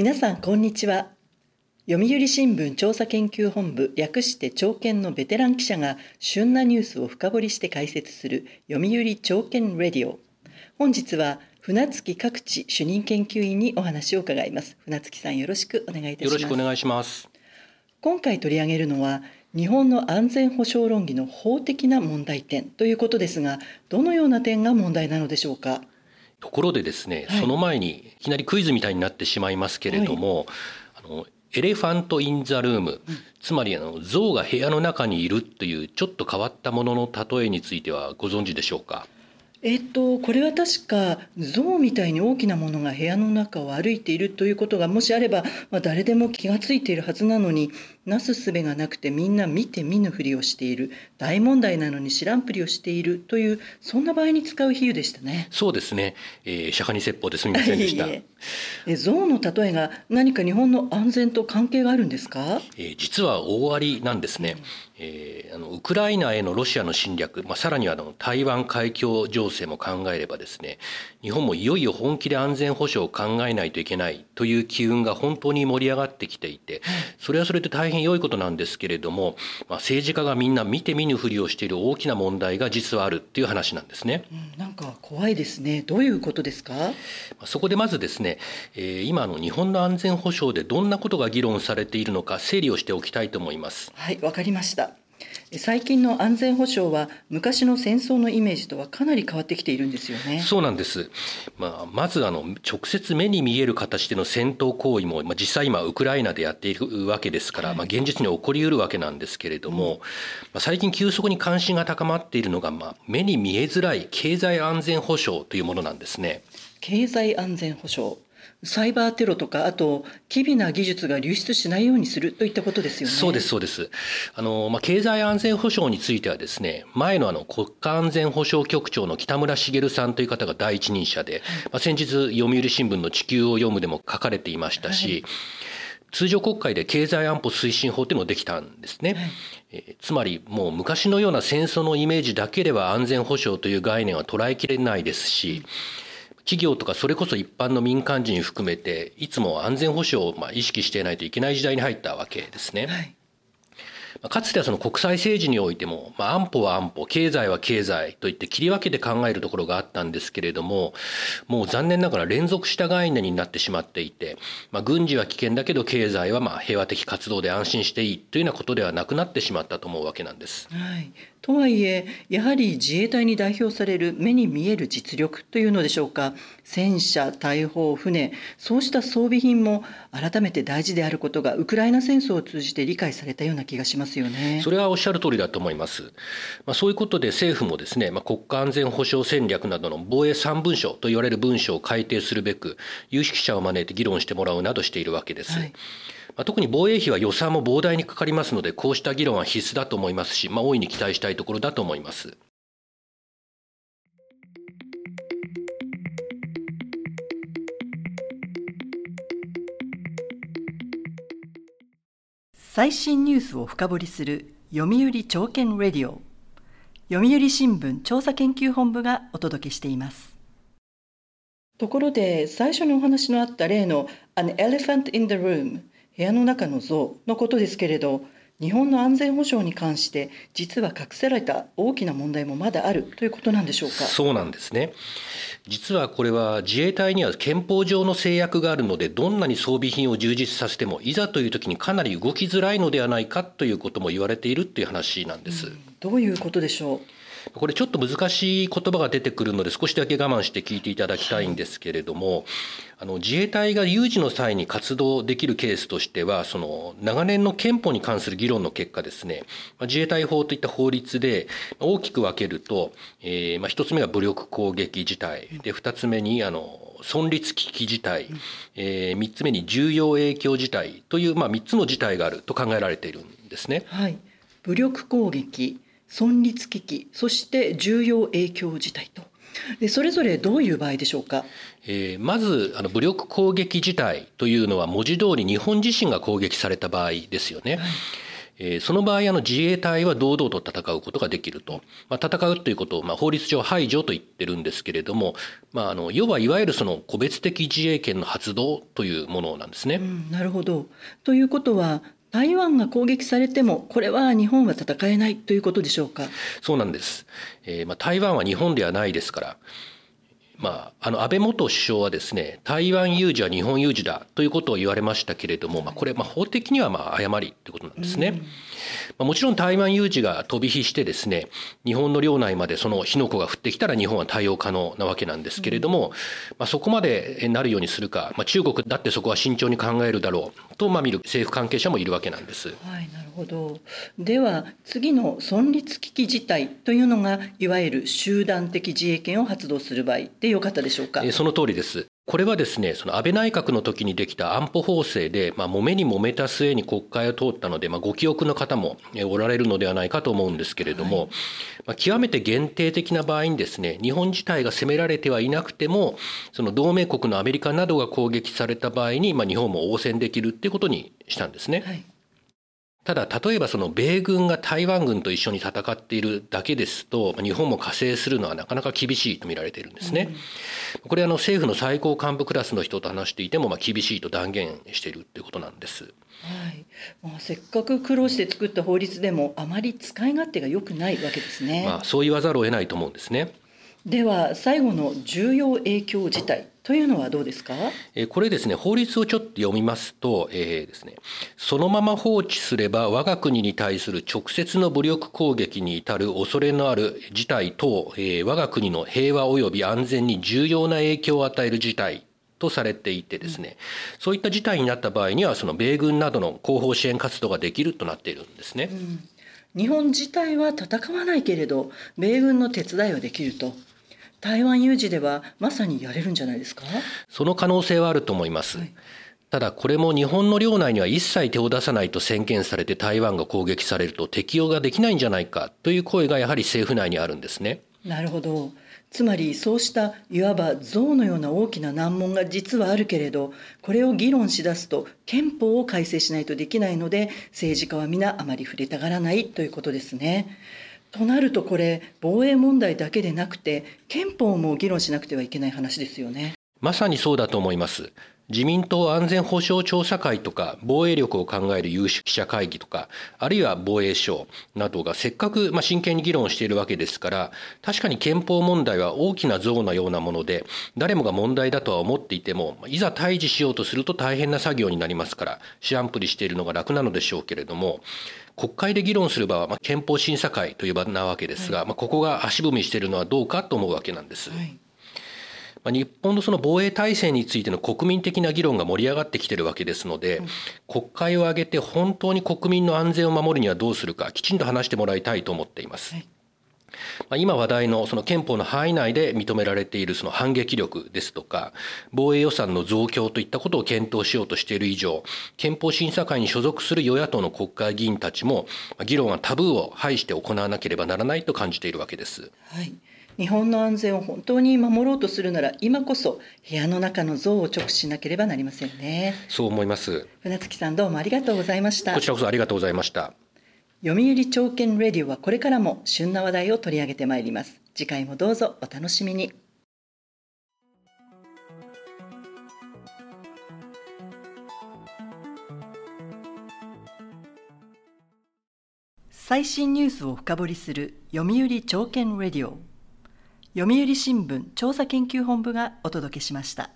皆さんこんにちは。読売新聞調査研究本部略して朝見のベテラン記者が旬なニュースを深掘りして解説する読売朝見レディオ。本日は船月各地主任研究員にお話を伺います。船月さんよろしくお願いいたします。よろしくお願いします。今回取り上げるのは日本の安全保障論議の法的な問題点ということですがどのような点が問題なのでしょうか？ところでですね、はい、その前にいきなりクイズみたいになってしまいますけれども、はい、あの elephant in the room、うん、つまりあの象が部屋の中にいるというちょっと変わったものの例えについてはご存知でしょうか？えっと、これは確か象みたいに大きなものが部屋の中を歩いているということがもしあれば、まあ、誰でも気が付いているはずなのになすすべがなくてみんな見て見ぬふりをしている大問題なのに知らんぷりをしているというそんな場合に使う比喩でしたね。そうですね、えー、釈迦に説法ですみませんでした。え象の例えが何か日本の安全と関係があるんですか、えー、実は大ありなんですね。えー、あのウクライナへのロシアの侵略、まあ、さらにはあの台湾海峡情勢も考えればですね日本もいよいよ本気で安全保障を考えないといけないという機運が本当に盛り上がってきていてそれはそれで大変良いことなんですけれども、まあ、政治家がみんな見て見ぬふりをしている大きな問題が実はあるっていう話なんですね。うん、なんか怖いですね。どういうことですか？そこでまずですね、えー、今の日本の安全保障でどんなことが議論されているのか整理をしておきたいと思います。はいわかりました最近の安全保障は昔の戦争のイメージとはかなり変わってきているんですよね。そうなんです。まあ、まずあの直接目に見える形での戦闘行為も、まあ、実際今ウクライナでやっているわけですから、はい、まあ、現実に起こりうるわけなんですけれども、うん、まあ、最近急速に関心が高まっているのが、まあ、目に見えづらい経済安全保障というものなんですね。経済安全保障サイバーテロとかあと機微な技術が流出しないようにするといったことですよね。そうですそうです。あのまあ経済安全保障についてはですね、前のあの国家安全保障局長の北村茂さんという方が第一人者で、まあ先日読売新聞の地球を読むでも書かれていましたし。はい通常国会で経済安保推進法っていうのができたんですね、はい、えつまりもう昔のような戦争のイメージだけでは安全保障という概念は捉えきれないですし、企業とかそれこそ一般の民間人含めていつも安全保障をまあ意識していないといけない時代に入ったわけですね。はいかつてはその国際政治においても、まあ、安保は安保経済は経済といって切り分けて考えるところがあったんですけれどももう残念ながら連続した概念になってしまっていて、まあ、軍事は危険だけど経済はまあ平和的活動で安心していいというようなことではなくなってしまったと思うわけなんです。はい、とはいえやはり自衛隊に代表される目に見える実力というのでしょうか。戦車大砲船そうした装備品も改めて大事であることがウクライナ戦争を通じて理解されたような気がします。よね。それはおっしゃる通りだと思います、まあ、そういうことで政府もですね、まあ、国家安全保障戦略などの防衛3文書と言われる文書を改定するべく有識者を招いて議論してもらうなどしているわけです、はい。まあ、特に防衛費は予算も膨大にかかりますのでこうした議論は必須だと思いますし、まあ、大いに期待したいところだと思います。最新ニュースを深掘りする読売朝見レディオ。読売新聞調査研究本部がお届けしています。ところで最初にお話のあった例の An elephant in the room 部屋の中の像のことですけれど日本の安全保障に関して実は隠された大きな問題もまだあるということなんでしょうか？そうなんですね実はこれは自衛隊には憲法上の制約があるのでどんなに装備品を充実させてもいざという時にかなり動きづらいのではないかということも言われているという話なんです、どういうことでしょう？これちょっと難しい言葉が出てくるので少しだけ我慢して聞いていただきたいんですけれども、あの自衛隊が有事の際に活動できるケースとしてはその長年の憲法に関する議論の結果ですね自衛隊法といった法律で大きく分けると、えー、まあ一つ目が武力攻撃事態で二つ目にあの存立危機事態、えー、3つ目に重要影響事態という、まあ、3つの事態があると考えられているんですね。はい、武力攻撃存立危機そして重要影響事態と。でそれぞれどういう場合でしょうか、えー、まずあの武力攻撃事態というのは文字通り日本自身が攻撃された場合ですよね。はい。えー、その場合あの自衛隊は堂々と戦うことができると、まあ、戦うということをまあ法律上排除と言ってるんですけれども、まあ、あの要はいわゆるその個別的自衛権の発動というものなんですね。うん、なるほど。ということは台湾が攻撃されてもこれは日本は戦えないということでしょうか？そうなんです、えーまあ、台湾は日本ではないですからまあ、あの安倍元首相はですね台湾有事は日本有事だということを言われましたけれども、まあ、これまあ法的にはまあ誤りということなんですね。まあ、もちろん台湾有事が飛び火してですね日本の領内までその火の粉が降ってきたら日本は対応可能なわけなんですけれども、まあ、そこまでなるようにするか、まあ、中国だってそこは慎重に考えるだろうとまあ見る政府関係者もいるわけなんです。はい、なるほどでは次の存立危機事態というのがいわゆる集団的自衛権を発動する場合でよかったでしょうか？その通りです。これはですね、その安倍内閣の時にできた安保法制で、まあ、揉めに揉めた末に国会を通ったので、まあ、ご記憶の方もおられるのではないかと思うんですけれども、はい、まあ、極めて限定的な場合にですね、日本自体が攻められてはいなくても、その同盟国のアメリカなどが攻撃された場合に、まあ、日本も応戦できるっていうことにしたんですね。はいただ例えばその米軍が台湾軍と一緒に戦っているだけですと日本も加勢するのはなかなか厳しいと見られているんですね。うん、これあの政府の最高幹部クラスの人と話していてもまあ厳しいと断言しているということなんです。はいまあ、せっかく苦労して作った法律でもあまり使い勝手が良くないわけですね。まあ、そう言わざるを得ないと思うんですね。では最後の重要影響事態というのはどうですか？これですね法律をちょっと読みますと、えー、ですね、そのまま放置すれば我が国に対する直接の武力攻撃に至る恐れのある事態等、えー、我が国の平和及び安全に重要な影響を与える事態とされていてですね、うん、そういった事態になった場合にはその米軍などの後方支援活動ができるとなっているんですね。うん日本自体は戦わないけれど米軍の手伝いはできると。台湾有事ではまさにやれるんじゃないですか？その可能性はあると思います、はい、ただこれも日本の領内には一切手を出さないと宣言されて台湾が攻撃されると適用ができないんじゃないかという声がやはり政府内にあるんですねなるほど。つまりそうしたいわば象のような大きな難問が実はあるけれどこれを議論しだすと憲法を改正しないとできないので政治家は皆あまり触れたがらないということですね。となるとこれ防衛問題だけでなくて憲法も議論しなくてはいけない話ですよね。まさにそうだと思います。自民党安全保障調査会とか防衛力を考える有識者会議とかあるいは防衛省などがせっかくま真剣に議論しているわけですから確かに憲法問題は大きな像のようなもので誰もが問題だとは思っていてもいざ対峙しようとすると大変な作業になりますから知らんぷりしているのが楽なのでしょうけれども国会で議論する場は、まあ、憲法審査会という場なわけですが、はい、まあ、ここが足踏みしているのはどうかと思うわけなんです。はいまあ、日本のその防衛体制についての国民的な議論が盛り上がってきているわけですので、国会を挙げて本当に国民の安全を守るにはどうするかきちんと話してもらいたいと思っています。はいまあ、今話題のその憲法の範囲内で認められているその反撃力ですとか防衛予算の増強といったことを検討しようとしている以上憲法審査会に所属する与野党の国会議員たちも議論はタブーを排して行わなければならないと感じているわけです。はい日本の安全を本当に守ろうとするなら今こそ部屋の中の像を直視しなければなりませんね。そう思います。船月さんどうもありがとうございました。こちらこそありがとうございました。読売朝券レディオはこれからも旬な話題を取り上げてまいります。次回もどうぞお楽しみに。最新ニュースを深掘りする読売朝券レディオ読売新聞調査研究本部がお届けしました。